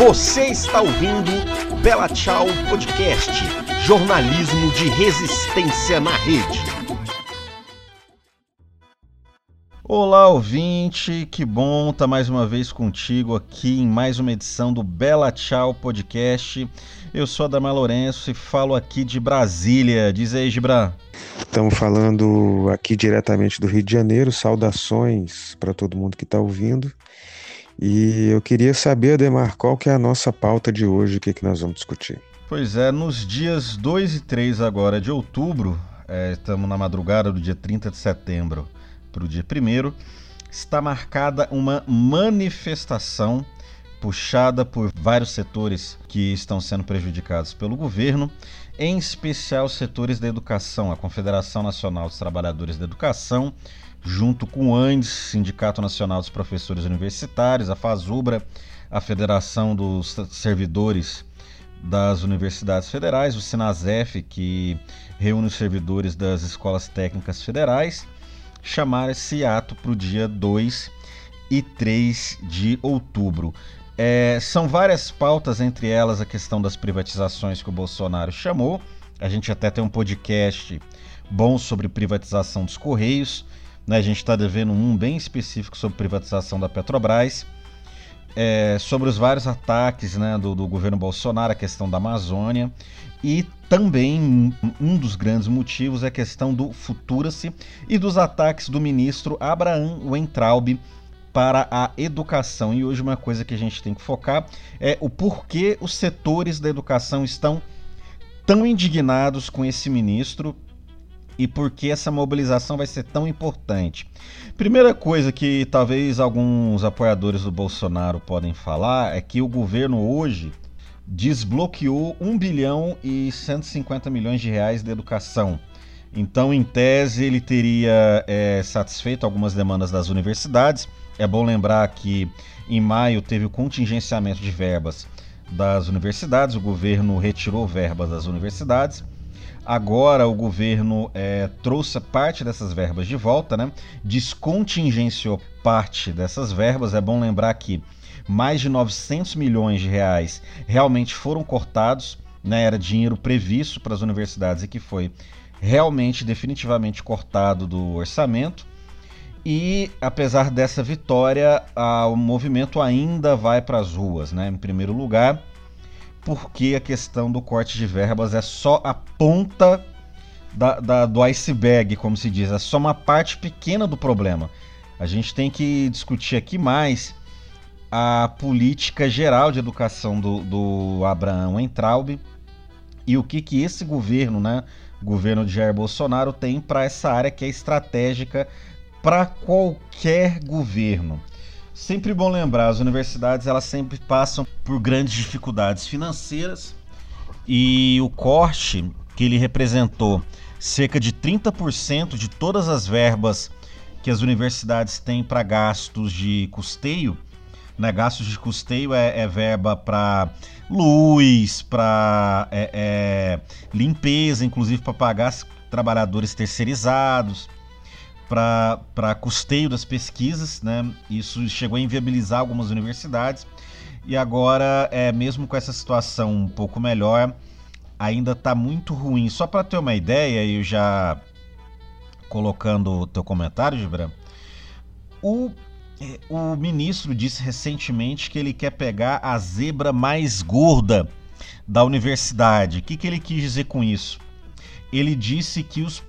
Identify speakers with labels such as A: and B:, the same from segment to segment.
A: Você está ouvindo Bela Tchau Podcast, jornalismo de resistência na rede.
B: Olá, ouvinte, que bom estar mais uma vez contigo aqui em mais uma edição do Bela Tchau Podcast. Eu sou Adamar Lourenço e falo aqui de Brasília. Diz aí, Gibran.
C: Estamos falando aqui diretamente do Rio de Janeiro. Saudações para todo mundo que está ouvindo. E eu queria saber, Ademar, qual que é a nossa pauta de hoje, o que, que nós vamos discutir?
B: Pois é, nos dias 2 e 3 agora de outubro, é, estamos na madrugada do dia 30 de setembro para o dia 1 está marcada uma manifestação puxada por vários setores que estão sendo prejudicados pelo governo, em especial setores da educação, a Confederação Nacional dos Trabalhadores da Educação, junto com o ANDES, Sindicato Nacional dos Professores Universitários, a FASUBRA, a Federação dos Servidores das Universidades Federais, o SINASEF, que reúne os servidores das escolas técnicas federais, chamaram esse ato para o dia 2 e 3 de outubro. É, são várias pautas, entre elas a questão das privatizações que o Bolsonaro chamou. A gente até tem um podcast bom sobre privatização dos Correios. Né? A gente está devendo um bem específico sobre privatização da Petrobras. É, sobre os vários ataques né, do, do, governo Bolsonaro, a questão da Amazônia. E também um dos grandes motivos é a questão do Futura-se e dos ataques do ministro Abraham Weintraub para a educação. E hoje uma coisa que a gente tem que focar é o porquê os setores da educação estão tão indignados com esse ministro e por que essa mobilização vai ser tão importante. Primeira coisa que talvez alguns apoiadores do Bolsonaro podem falar é que o governo hoje desbloqueou 1 bilhão e 150 milhões de reais de educação. Então, em tese, ele teria é, satisfeito algumas demandas das universidades é bom lembrar que em maio teve o contingenciamento de verbas das universidades, o governo retirou verbas das universidades. Agora o governo é, trouxe parte dessas verbas de volta, né? descontingenciou parte dessas verbas. É bom lembrar que mais de 900 milhões de reais realmente foram cortados, né? era dinheiro previsto para as universidades e que foi realmente definitivamente cortado do orçamento. E apesar dessa vitória, a, o movimento ainda vai para as ruas, né? Em primeiro lugar, porque a questão do corte de verbas é só a ponta da, da, do iceberg, como se diz, é só uma parte pequena do problema. A gente tem que discutir aqui mais a política geral de educação do, do Abraão Entraub e o que, que esse governo, né, governo de Jair Bolsonaro, tem para essa área que é estratégica para qualquer governo. Sempre bom lembrar, as universidades elas sempre passam por grandes dificuldades financeiras e o corte que ele representou cerca de 30% de todas as verbas que as universidades têm para gastos de custeio, né? Gastos de custeio é, é verba para luz, para é, é, limpeza, inclusive para pagar trabalhadores terceirizados para custeio das pesquisas, né? Isso chegou a inviabilizar algumas universidades e agora, é mesmo com essa situação um pouco melhor, ainda está muito ruim. Só para ter uma ideia, eu já colocando o teu comentário, Gibran, o, é, o ministro disse recentemente que ele quer pegar a zebra mais gorda da universidade. O que, que ele quis dizer com isso? Ele disse que os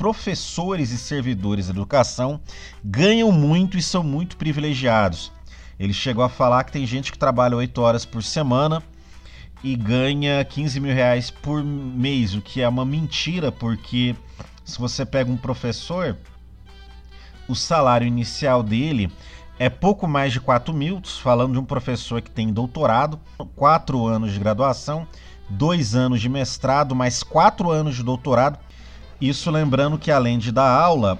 B: professores e servidores da educação ganham muito e são muito privilegiados. Ele chegou a falar que tem gente que trabalha 8 horas por semana e ganha 15 mil reais por mês, o que é uma mentira, porque se você pega um professor, o salário inicial dele é pouco mais de 4 mil, falando de um professor que tem doutorado, 4 anos de graduação, 2 anos de mestrado, mais 4 anos de doutorado, isso lembrando que além de dar aula,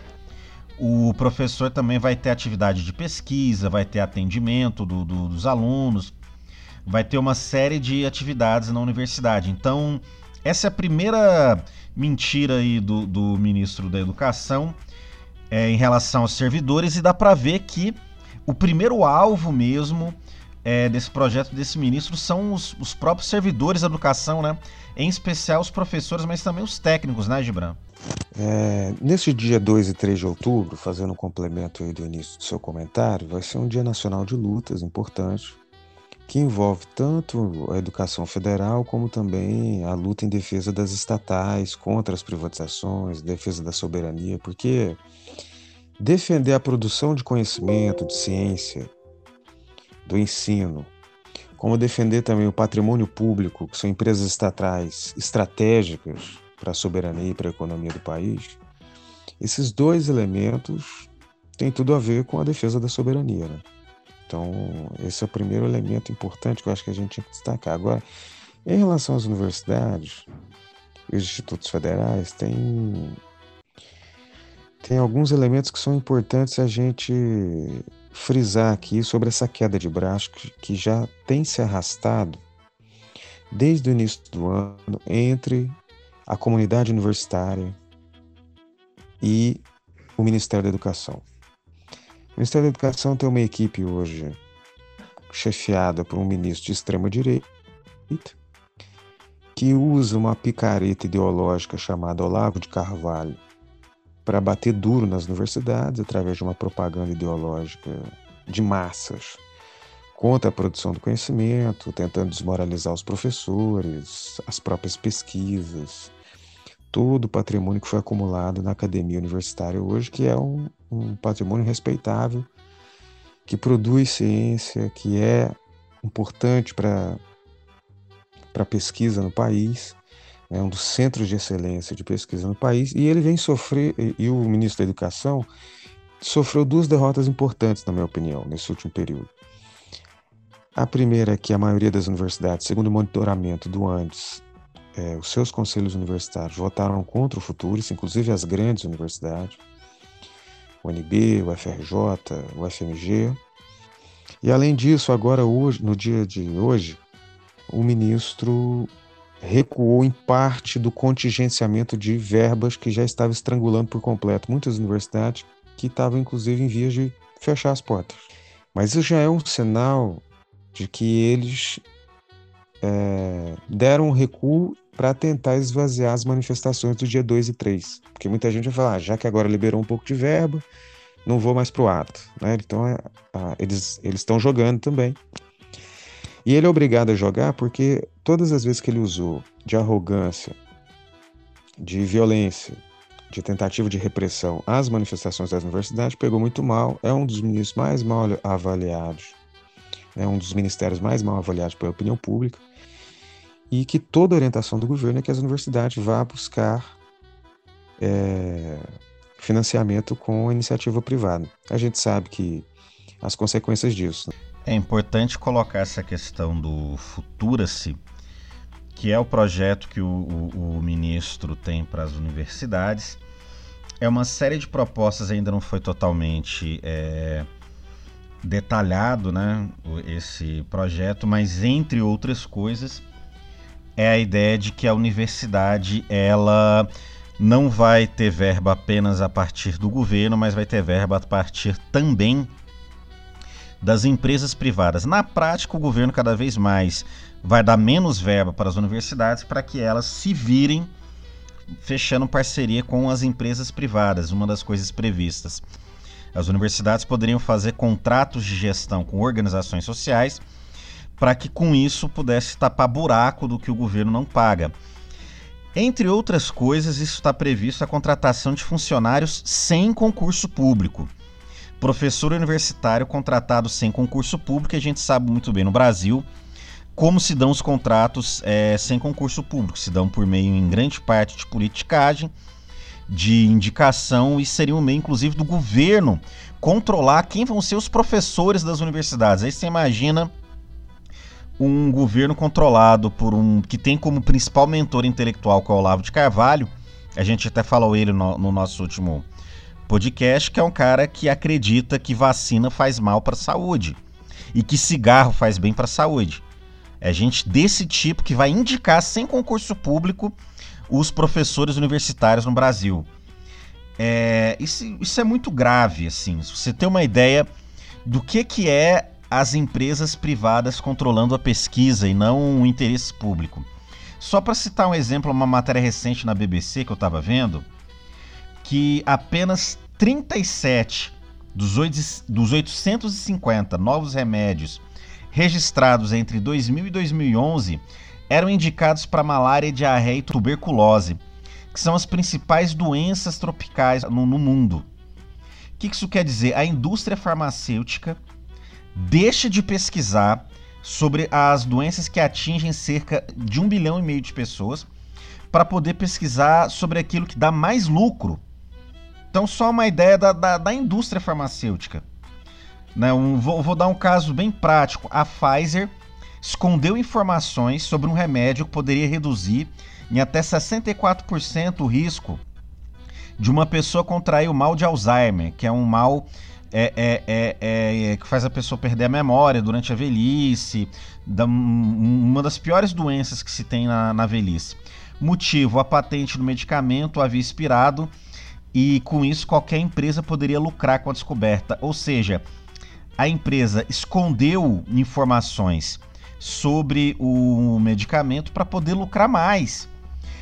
B: o professor também vai ter atividade de pesquisa, vai ter atendimento do, do, dos alunos, vai ter uma série de atividades na universidade. Então, essa é a primeira mentira aí do, do ministro da Educação é, em relação aos servidores, e dá para ver que o primeiro alvo mesmo é, desse projeto desse ministro são os, os, próprios servidores da educação, né? Em especial os professores, mas também os técnicos, né, Gibran?
C: É, nesse dia 2 e 3 de outubro, fazendo um complemento do início do seu comentário, vai ser um dia nacional de lutas importante, que envolve tanto a educação federal como também a luta em defesa das estatais, contra as privatizações, defesa da soberania, porque defender a produção de conhecimento, de ciência, do ensino, como defender também o patrimônio público, que são empresas estatais estratégicas para a soberania e para a economia do país, esses dois elementos têm tudo a ver com a defesa da soberania. Né? Então, esse é o primeiro elemento importante que eu acho que a gente tinha que destacar. Agora, em relação às universidades e os institutos federais, tem, tem alguns elementos que são importantes a gente frisar aqui sobre essa queda de braço que já tem se arrastado desde o início do ano entre a comunidade universitária e o Ministério da Educação. O Ministério da Educação tem uma equipe hoje chefiada por um ministro de extrema direita que usa uma picareta ideológica chamada Olavo de Carvalho para bater duro nas universidades através de uma propaganda ideológica de massas contra a produção do conhecimento, tentando desmoralizar os professores, as próprias pesquisas, todo o patrimônio que foi acumulado na academia universitária hoje, que é um, um patrimônio respeitável, que produz ciência, que é importante para a pesquisa no país é um dos centros de excelência de pesquisa no país, e ele vem sofrer, e o ministro da Educação sofreu duas derrotas importantes, na minha opinião, nesse último período. A primeira é que a maioria das universidades, segundo o monitoramento do antes, é, os seus conselhos universitários votaram contra o Futuris, inclusive as grandes universidades, o UNB, o FRJ, o FMG. E além disso, agora hoje, no dia de hoje, o ministro recuou em parte do contingenciamento de verbas que já estava estrangulando por completo muitas universidades que estavam inclusive em vias de fechar as portas. Mas isso já é um sinal de que eles é, deram um recuo para tentar esvaziar as manifestações do dia 2 e 3. Porque muita gente vai falar, ah, já que agora liberou um pouco de verba, não vou mais para o ato. Né? Então, é, eles estão jogando também. E ele é obrigado a jogar porque todas as vezes que ele usou de arrogância, de violência, de tentativa de repressão às manifestações das universidades, pegou muito mal. É um dos ministros mais mal avaliados, é um dos ministérios mais mal avaliados pela opinião pública. E que toda orientação do governo é que as universidades vá buscar é, financiamento com iniciativa privada. A gente sabe que as consequências disso. Né?
B: É importante colocar essa questão do Futura-se, que é o projeto que o, o, o ministro tem para as universidades. É uma série de propostas, ainda não foi totalmente é, detalhado né, esse projeto, mas entre outras coisas, é a ideia de que a universidade ela não vai ter verba apenas a partir do governo, mas vai ter verba a partir também das empresas privadas. Na prática, o governo cada vez mais vai dar menos verba para as universidades para que elas se virem fechando parceria com as empresas privadas, uma das coisas previstas. As universidades poderiam fazer contratos de gestão com organizações sociais para que com isso pudesse tapar buraco do que o governo não paga. Entre outras coisas, isso está previsto a contratação de funcionários sem concurso público professor universitário contratado sem concurso público, a gente sabe muito bem no Brasil como se dão os contratos é, sem concurso público. Se dão por meio, em grande parte, de politicagem, de indicação e seria um meio, inclusive, do governo controlar quem vão ser os professores das universidades. Aí você imagina um governo controlado por um que tem como principal mentor intelectual que é o Olavo de Carvalho. A gente até falou ele no, no nosso último podcast, que é um cara que acredita que vacina faz mal para a saúde e que cigarro faz bem para a saúde. É gente desse tipo que vai indicar sem concurso público os professores universitários no Brasil. É, isso, isso, é muito grave, assim. Se você tem uma ideia do que, que é as empresas privadas controlando a pesquisa e não o interesse público. Só para citar um exemplo, uma matéria recente na BBC que eu estava vendo, que apenas 37 dos, 8, dos 850 novos remédios registrados entre 2000 e 2011 eram indicados para malária, diarreia e tuberculose, que são as principais doenças tropicais no, no mundo. O que isso quer dizer? A indústria farmacêutica deixa de pesquisar sobre as doenças que atingem cerca de um bilhão e meio de pessoas para poder pesquisar sobre aquilo que dá mais lucro. Então, só uma ideia da, da, da indústria farmacêutica. Né? Um, vou, vou dar um caso bem prático. A Pfizer escondeu informações sobre um remédio que poderia reduzir em até 64% o risco de uma pessoa contrair o mal de Alzheimer, que é um mal é, é, é, é, que faz a pessoa perder a memória durante a velhice, da, uma das piores doenças que se tem na, na velhice. Motivo: a patente do medicamento havia expirado e com isso qualquer empresa poderia lucrar com a descoberta. Ou seja, a empresa escondeu informações sobre o medicamento para poder lucrar mais.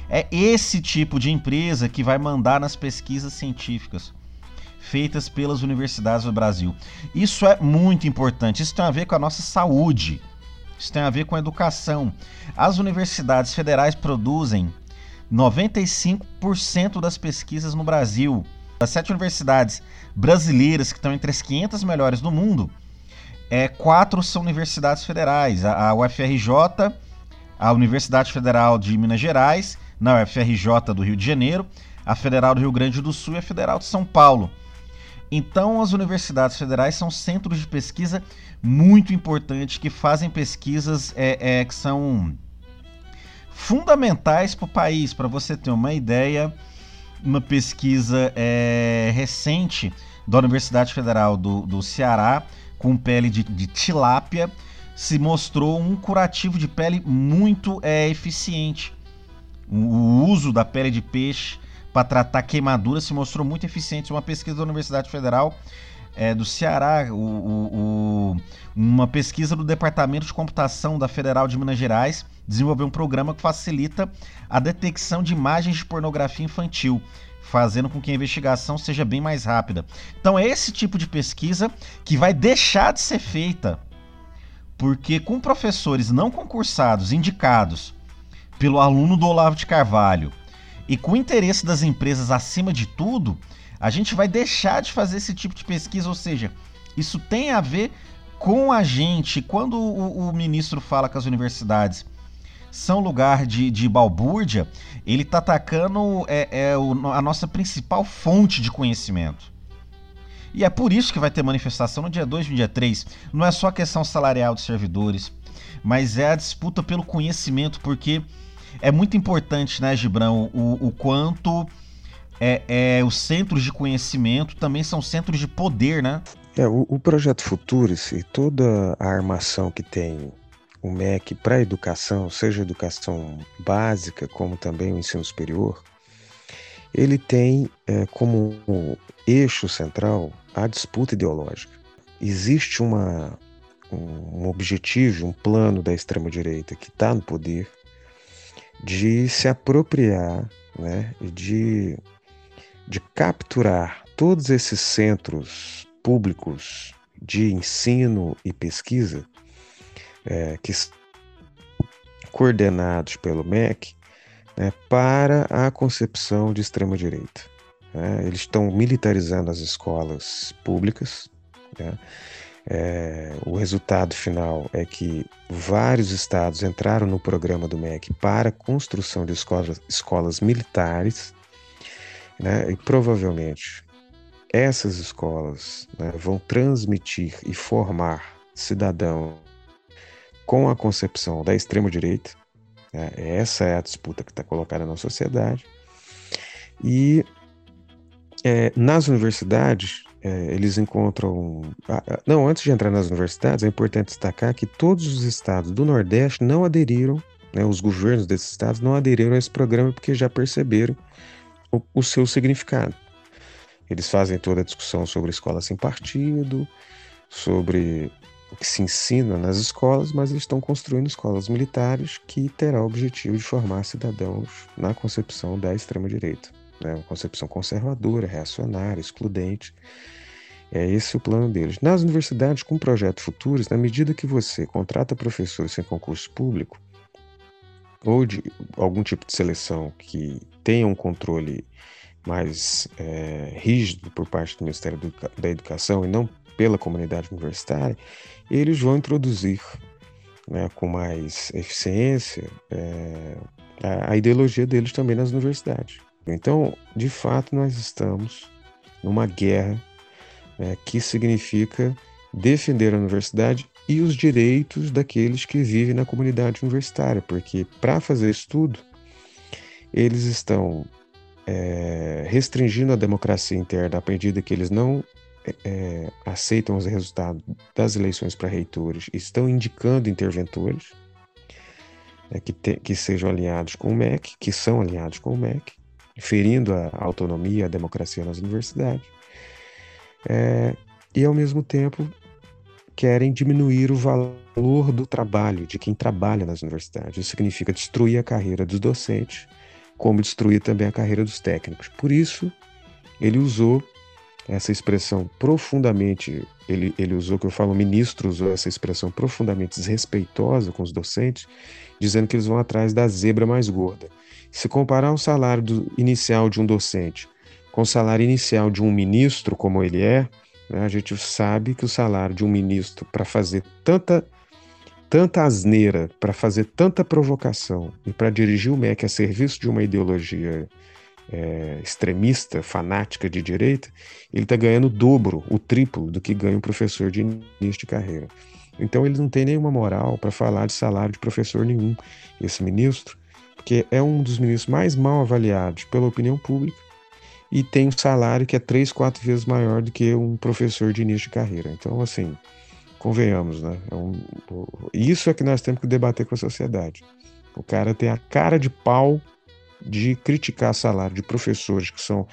B: É esse tipo de empresa que vai mandar nas pesquisas científicas feitas pelas universidades do Brasil. Isso é muito importante. Isso tem a ver com a nossa saúde. Isso tem a ver com a educação. As universidades federais produzem 95% das pesquisas no Brasil. Das sete universidades brasileiras que estão entre as 500 melhores do mundo, é, quatro são universidades federais: a, a UFRJ, a Universidade Federal de Minas Gerais, na UFRJ do Rio de Janeiro, a Federal do Rio Grande do Sul e a Federal de São Paulo. Então, as universidades federais são centros de pesquisa muito importantes que fazem pesquisas é, é, que são fundamentais para o país. Para você ter uma ideia, uma pesquisa é, recente da Universidade Federal do, do Ceará com pele de, de, tilápia se mostrou um curativo de pele muito é, eficiente. O, o uso da pele de peixe para tratar queimaduras se mostrou muito eficiente. Uma pesquisa da Universidade Federal é, do Ceará, o, o, o, uma pesquisa do Departamento de Computação da Federal de Minas Gerais desenvolveu um programa que facilita a detecção de imagens de pornografia infantil, fazendo com que a investigação seja bem mais rápida. Então é esse tipo de pesquisa que vai deixar de ser feita, porque com professores não concursados indicados pelo aluno do Olavo de Carvalho e com o interesse das empresas acima de tudo, a gente vai deixar de fazer esse tipo de pesquisa. Ou seja, isso tem a ver com a gente. Quando o, o ministro fala que as universidades são lugar de, de balbúrdia, ele está atacando é, é o, a nossa principal fonte de conhecimento. E é por isso que vai ter manifestação no dia 2 e no dia 3. Não é só a questão salarial dos servidores, mas é a disputa pelo conhecimento, porque é muito importante, né, Gibran, o, o quanto é, é, os centros de conhecimento também são centros de poder, né?
C: É, o, o projeto Futuris e toda a armação que tem o MEC para a educação, seja educação básica como também o ensino superior, ele tem é, como eixo central a disputa ideológica. Existe uma, um, um objetivo, um plano da extrema-direita que está no poder de se apropriar, né, de, de capturar todos esses centros públicos de ensino e pesquisa é, que coordenados pelo MEC né, para a concepção de extrema-direita. Né? Eles estão militarizando as escolas públicas. Né? É, o resultado final é que vários estados entraram no programa do MEC para a construção de escolas, escolas militares, né, e provavelmente essas escolas né, vão transmitir e formar cidadãos com a concepção da extrema-direita. Né, essa é a disputa que está colocada na sociedade. E é, nas universidades, é, eles encontram. não, antes de entrar nas universidades, é importante destacar que todos os estados do Nordeste não aderiram, né, os governos desses estados não aderiram a esse programa porque já perceberam o, o seu significado. Eles fazem toda a discussão sobre escola sem partido, sobre o que se ensina nas escolas, mas eles estão construindo escolas militares que terá o objetivo de formar cidadãos na concepção da extrema-direita. Né? Uma concepção conservadora, reacionária, excludente. É esse o plano deles. Nas universidades com projetos futuros, na medida que você contrata professores sem concurso público, ou de algum tipo de seleção que tenha um controle mais é, rígido por parte do Ministério da Educação e não pela comunidade universitária, eles vão introduzir né, com mais eficiência é, a, a ideologia deles também nas universidades. Então, de fato, nós estamos numa guerra né, que significa defender a universidade e os direitos daqueles que vivem na comunidade universitária, porque para fazer estudo, eles estão é, restringindo a democracia interna à medida que eles não é, aceitam os resultados das eleições para reitores, estão indicando interventores é, que, te, que sejam alinhados com o MEC, que são alinhados com o MEC, ferindo a, a autonomia, a democracia nas universidades, é, e ao mesmo tempo querem diminuir o valor do trabalho de quem trabalha nas universidades. Isso significa destruir a carreira dos docentes, como destruir também a carreira dos técnicos. Por isso, ele usou essa expressão profundamente, ele, ele usou, que eu falo, ministro usou essa expressão profundamente desrespeitosa com os docentes, dizendo que eles vão atrás da zebra mais gorda. Se comparar o salário do, inicial de um docente com o salário inicial de um ministro, como ele é, né, a gente sabe que o salário de um ministro para fazer tanta tanta asneira, para fazer tanta provocação e para dirigir o MEC a serviço de uma ideologia é, extremista, fanática de direita, ele está ganhando o dobro, o triplo do que ganha um professor de início de carreira. Então ele não tem nenhuma moral para falar de salário de professor nenhum, esse ministro, porque é um dos ministros mais mal avaliados pela opinião pública e tem um salário que é três, quatro vezes maior do que um professor de início de carreira. Então, assim, convenhamos, né? É um, isso é que nós temos que debater com a sociedade. O cara tem a cara de pau de criticar salário de professores que são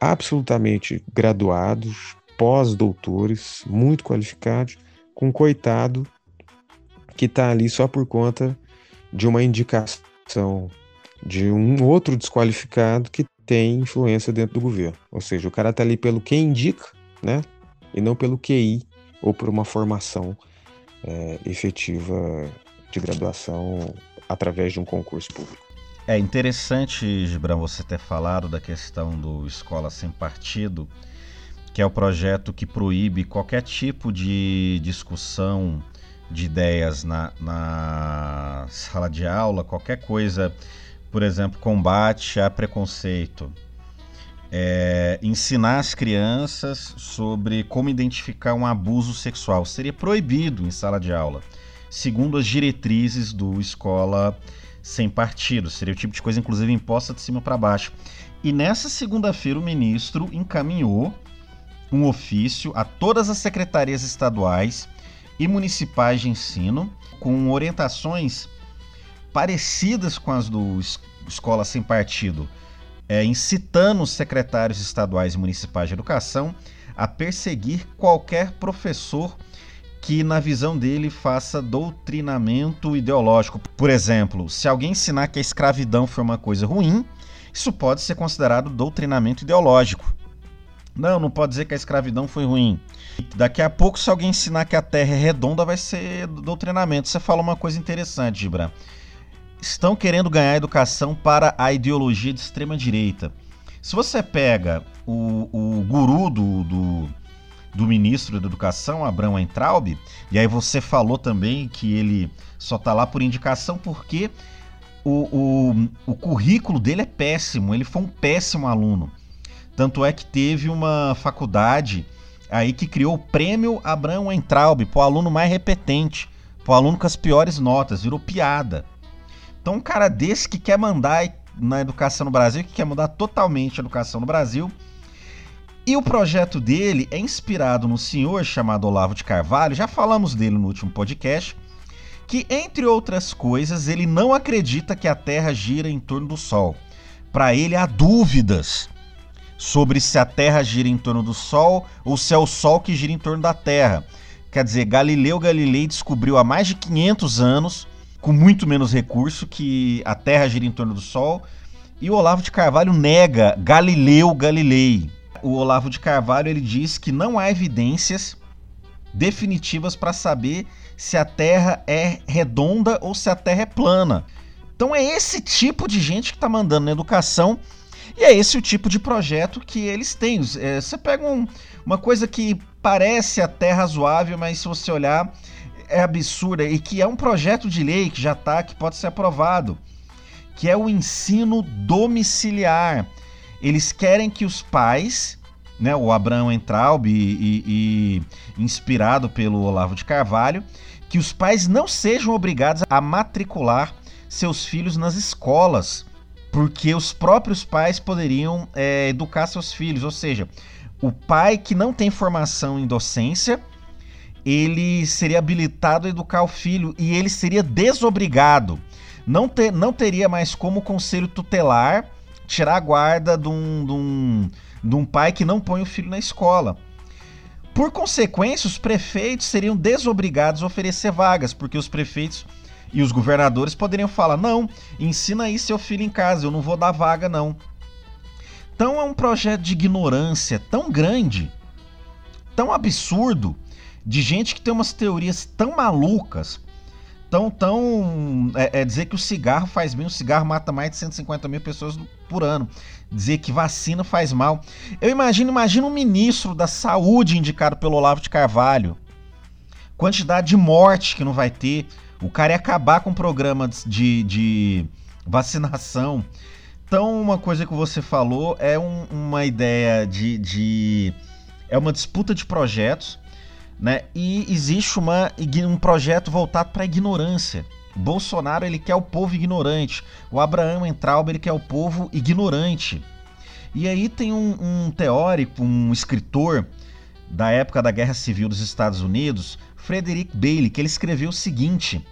C: absolutamente graduados, pós-doutores, muito qualificados, com um coitado que está ali só por conta de uma indicação de um outro desqualificado que tem influência dentro do governo. Ou seja, o cara está ali pelo que indica, né? E não pelo QI ou por uma formação é, efetiva de graduação através de um concurso público.
B: É interessante, Gibran, você ter falado da questão do Escola Sem Partido, que é o projeto que proíbe qualquer tipo de discussão de ideias na, na sala de aula, qualquer coisa, por exemplo, combate a preconceito. É, ensinar as crianças sobre como identificar um abuso sexual seria proibido em sala de aula, segundo as diretrizes do Escola sem partido. Seria o tipo de coisa, inclusive, imposta de cima para baixo. E nessa segunda-feira, o ministro encaminhou um ofício a todas as secretarias estaduais e municipais de ensino com orientações parecidas com as do Escola Sem Partido, é, incitando os secretários estaduais e municipais de educação a perseguir qualquer professor que, na visão dele, faça doutrinamento ideológico. Por exemplo, se alguém ensinar que a escravidão foi uma coisa ruim, isso pode ser considerado doutrinamento ideológico. Não, não pode dizer que a escravidão foi ruim. Daqui a pouco, se alguém ensinar que a Terra é redonda, vai ser doutrinamento. Você fala uma coisa interessante, Gibran. Estão querendo ganhar educação para a ideologia de extrema direita. Se você pega o, o guru do, do do ministro da Educação, Abrão Entraub, e aí você falou também que ele só está lá por indicação porque o, o, o currículo dele é péssimo, ele foi um péssimo aluno. Tanto é que teve uma faculdade aí que criou o prêmio Abrão Entraub para o aluno mais repetente, para o aluno com as piores notas, virou piada. Então, um cara desse que quer mandar na educação no Brasil, que quer mudar totalmente a educação no Brasil, e o projeto dele é inspirado no senhor chamado Olavo de Carvalho, já falamos dele no último podcast, que, entre outras coisas, ele não acredita que a Terra gira em torno do Sol. Para ele, há dúvidas sobre se a Terra gira em torno do Sol ou se é o Sol que gira em torno da Terra. Quer dizer, Galileu Galilei descobriu há mais de 500 anos, com muito menos recurso, que a Terra gira em torno do Sol. E o Olavo de Carvalho nega Galileu Galilei. O Olavo de Carvalho ele diz que não há evidências definitivas para saber se a Terra é redonda ou se a Terra é plana. Então é esse tipo de gente que está mandando na educação e é esse o tipo de projeto que eles têm. É, você pega um, uma coisa que parece até razoável, mas se você olhar é absurda e que é um projeto de lei que já está, que pode ser aprovado, que é o ensino domiciliar. Eles querem que os pais, né, o Abraão Entraub, e, e, e inspirado pelo Olavo de Carvalho, que os pais não sejam obrigados a matricular seus filhos nas escolas, porque os próprios pais poderiam é, educar seus filhos, ou seja, o pai que não tem formação em docência, ele seria habilitado a educar o filho e ele seria desobrigado. Não, ter, não teria mais como o conselho tutelar tirar a guarda de um, de, um, de um pai que não põe o filho na escola. Por consequência, os prefeitos seriam desobrigados a oferecer vagas, porque os prefeitos e os governadores poderiam falar: não, ensina aí seu filho em casa, eu não vou dar vaga, não. Então é um projeto de ignorância tão grande, tão absurdo, de gente que tem umas teorias tão malucas, tão, tão. É, é, dizer que o cigarro faz bem, o cigarro mata mais de 150 mil pessoas por ano. Dizer que vacina faz mal. Eu imagino, imagino um ministro da saúde indicado pelo Olavo de Carvalho. Quantidade de morte que não vai ter. O cara ia acabar com programas de, de vacinação. Então, uma coisa que você falou é um, uma ideia de, de. É uma disputa de projetos né? E existe uma, um projeto voltado para a ignorância. Bolsonaro ele quer o povo ignorante. O Abraão Entraub ele quer o povo ignorante. E aí tem um, um teórico, um escritor da época da Guerra Civil dos Estados Unidos, Frederick Bailey, que ele escreveu o seguinte: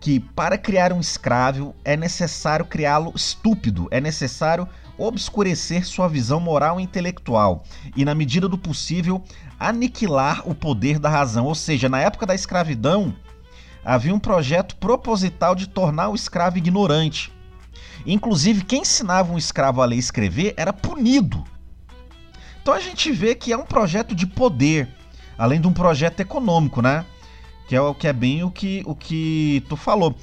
B: que para criar um escravo é necessário criá-lo estúpido, é necessário obscurecer sua visão moral e intelectual e, na medida do possível, aniquilar o poder da razão. Ou seja, na época da escravidão, havia um projeto proposital de tornar o escravo ignorante. Inclusive, quem ensinava um escravo a ler e escrever era punido. Então a gente vê que é um projeto de poder, além de um projeto econômico, né? Que é o que é bem o que, o que tu falou.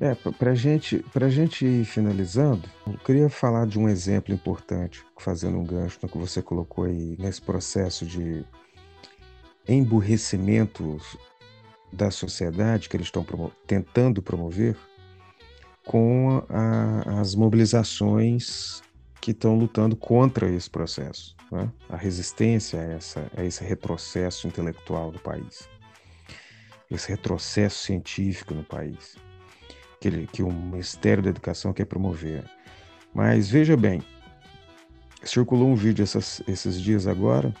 C: É, para gente, a gente ir finalizando, eu queria falar de um exemplo importante, fazendo um gancho no que você colocou aí, nesse processo de emburrecimento da sociedade que eles estão promo tentando promover com a, as mobilizações que estão lutando contra esse processo, né? a resistência a, essa, a esse retrocesso intelectual do país, esse retrocesso científico no país que, ele, que o Ministério da Educação quer promover. Mas veja bem, circulou um vídeo essas, esses dias agora,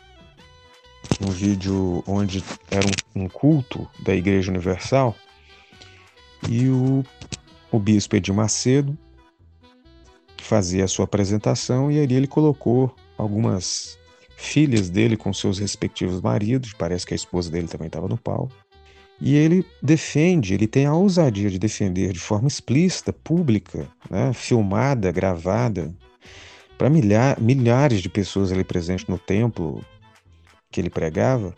C: um vídeo onde era um, um culto da Igreja Universal e o, o bispo Edir Macedo fazia a sua apresentação e ali ele colocou algumas filhas dele com seus respectivos maridos, parece que a esposa dele também estava no palco, e ele defende, ele tem a ousadia de defender de forma explícita, pública, né, filmada, gravada, para milhar, milhares de pessoas ali presentes no templo que ele pregava,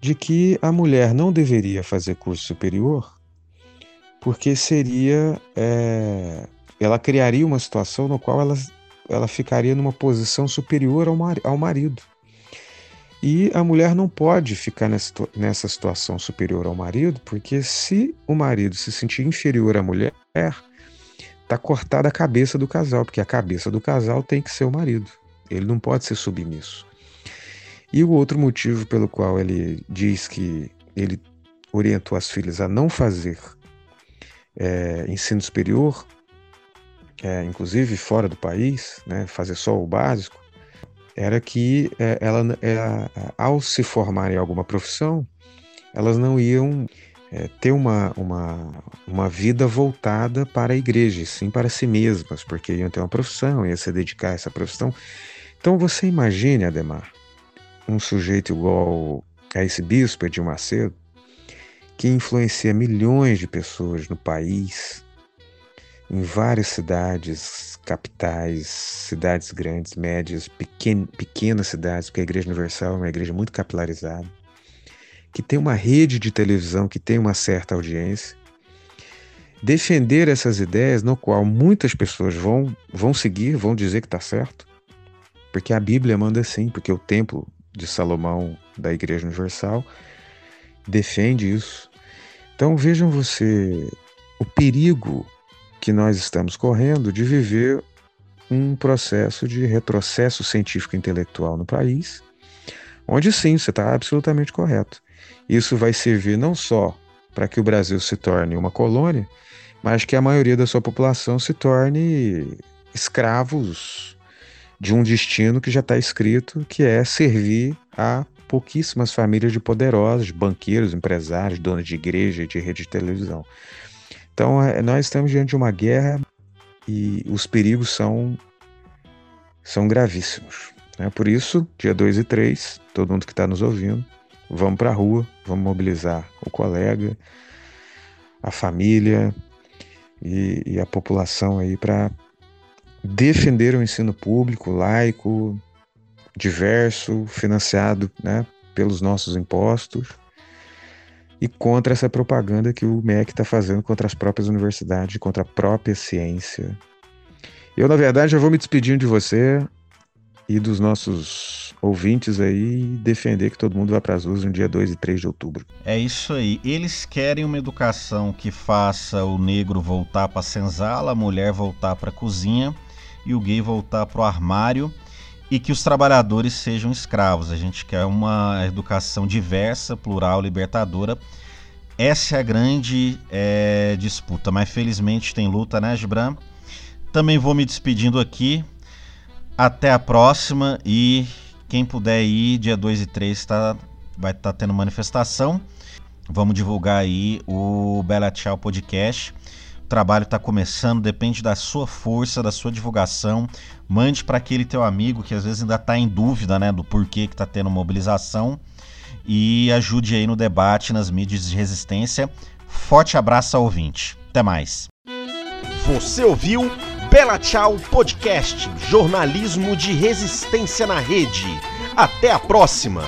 C: de que a mulher não deveria fazer curso superior porque seria. É, ela criaria uma situação no qual ela, ela ficaria numa posição superior ao, mar, ao marido. E a mulher não pode ficar nessa situação superior ao marido, porque se o marido se sentir inferior à mulher, está cortada a cabeça do casal, porque a cabeça do casal tem que ser o marido. Ele não pode ser submisso. E o outro motivo pelo qual ele diz que ele orientou as filhas a não fazer é, ensino superior, é, inclusive fora do país, né, fazer só o básico, era que é, ela, é, ao se formar em alguma profissão, elas não iam é, ter uma, uma, uma vida voltada para a igreja, sim para si mesmas, porque iam ter uma profissão, iam se dedicar a essa profissão. Então você imagine, Ademar, um sujeito igual a esse bispo Edir Macedo, que influencia milhões de pessoas no país, em várias cidades, capitais, cidades grandes, médias, pequen pequenas cidades, porque a Igreja Universal é uma igreja muito capilarizada, que tem uma rede de televisão que tem uma certa audiência, defender essas ideias no qual muitas pessoas vão, vão seguir, vão dizer que está certo, porque a Bíblia manda assim, porque o templo de Salomão da Igreja Universal defende isso. Então vejam você o perigo que nós estamos correndo de viver um processo de retrocesso científico intelectual no país, onde sim, você está absolutamente correto. Isso vai servir não só para que o Brasil se torne uma colônia, mas que a maioria da sua população se torne escravos de um destino que já está escrito, que é servir a pouquíssimas famílias de poderosos, banqueiros, empresários, donos de igreja e de rede de televisão. Então, é, nós estamos diante de uma guerra e os perigos são, são gravíssimos. Né? Por isso, dia 2 e 3, todo mundo que está nos ouvindo, vamos para a rua, vamos mobilizar o colega, a família e, e a população aí para defender o ensino público, laico, diverso, financiado né, pelos nossos impostos e contra essa propaganda que o MEC está fazendo contra as próprias universidades, contra a própria ciência. Eu, na verdade, já vou me despedindo de você e dos nossos ouvintes aí defender que todo mundo vá para as ruas no dia 2 e 3 de outubro.
B: É isso aí. Eles querem uma educação que faça o negro voltar para a senzala, a mulher voltar para a cozinha e o gay voltar para o armário e que os trabalhadores sejam escravos. A gente quer uma educação diversa, plural, libertadora. Essa é a grande é, disputa, mas felizmente tem luta, né, Gibran? Também vou me despedindo aqui. Até a próxima e quem puder ir, dia 2 e 3 tá, vai estar tá tendo manifestação. Vamos divulgar aí o Bela Tchau Podcast. Trabalho está começando, depende da sua força, da sua divulgação. Mande para aquele teu amigo que às vezes ainda está em dúvida né, do porquê que está tendo mobilização. E ajude aí no debate nas mídias de resistência. Forte abraço ao ouvinte. Até mais.
A: Você ouviu Bela Tchau Podcast, jornalismo de resistência na rede. Até a próxima!